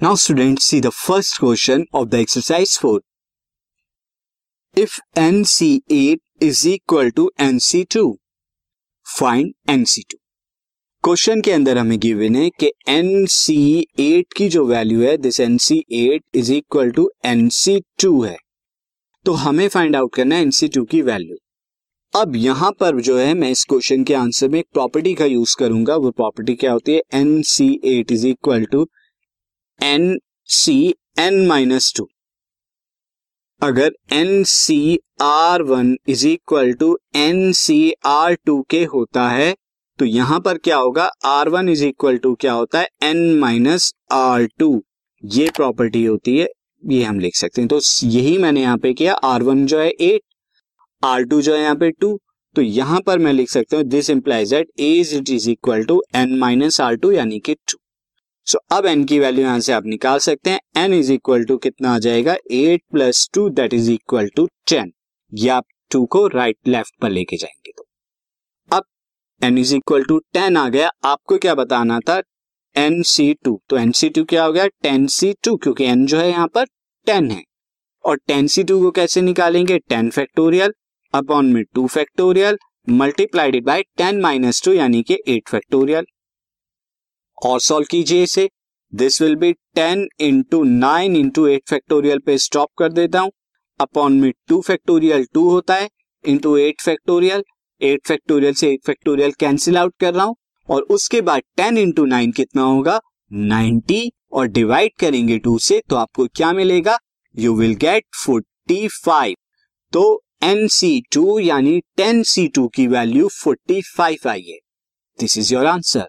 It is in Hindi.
Now students see the first question of the exercise 4. If NC8 is equal to NC2, find NC2. Question के अंदर हमें गिवन है कि NC8 की जो वैल्यू है this NC8 is equal to NC2 है तो हमें फाइंड आउट करना है NC2 की वैल्यू अब यहाँ पर जो है मैं इस क्वेश्चन के आंसर में एक प्रॉपर्टी का यूज़ करूँगा वो प्रॉपर्टी क्या होती है N C eight is equal to N C N minus two अगर N C R one is equal to N C R two के होता है तो यहाँ पर क्या होगा? R one is equal to क्या होता है? एन माइनस आर टू ये प्रॉपर्टी होती है, ये हम लिख सकते हैं। तो यही मैंने यहाँ पे किया आर वन जो है एट आर टू जो है यहाँ पे टू तो यहाँ पर मैं लिख सकता हूँ this implies that as it is equal to N minus R two यानी कि टू सो so, अब एन की वैल्यू यहाँ से आप निकाल सकते हैं. एन इज़ इक्वल टू कितना आ जाएगा? Eight plus two that is equal to ten ये आप टू को राइट लेफ़्ट पर लेके जाएँगे तो। अब N is equal to ten आ गया. आपको क्या बताना था? एन सी टू तो एन सी टू क्या हो गया? टेन सी टू क्योंकि एन जो है यहाँ पर टेन है। और टेन सी टू को कैसे निकालेंगे? टेन फैक्टोरियल अपॉन में two factorial multiplied by ten minus two यानी कि एट फैक्टोरियल और सॉल्व कीजिए इसे। This will be ten into nine into eight factorial पे स्टॉप कर देता हूँ। अपॉन में टू फैक्टोरियल टू होता है into eight factorial eight factorial से एट फैक्टोरियल कैंसिल आउट कर रहा हूँ। और उसके बाद टेन इंटू नाइन कितना होगा? नाइनटी और डिवाइड करेंगे टू से तो आपको क्या मिलेगा? You will get forty five तो एन सी टू यानी टेन सी टू की वैल्यू फोर्टी फाइव आई है। This is your answer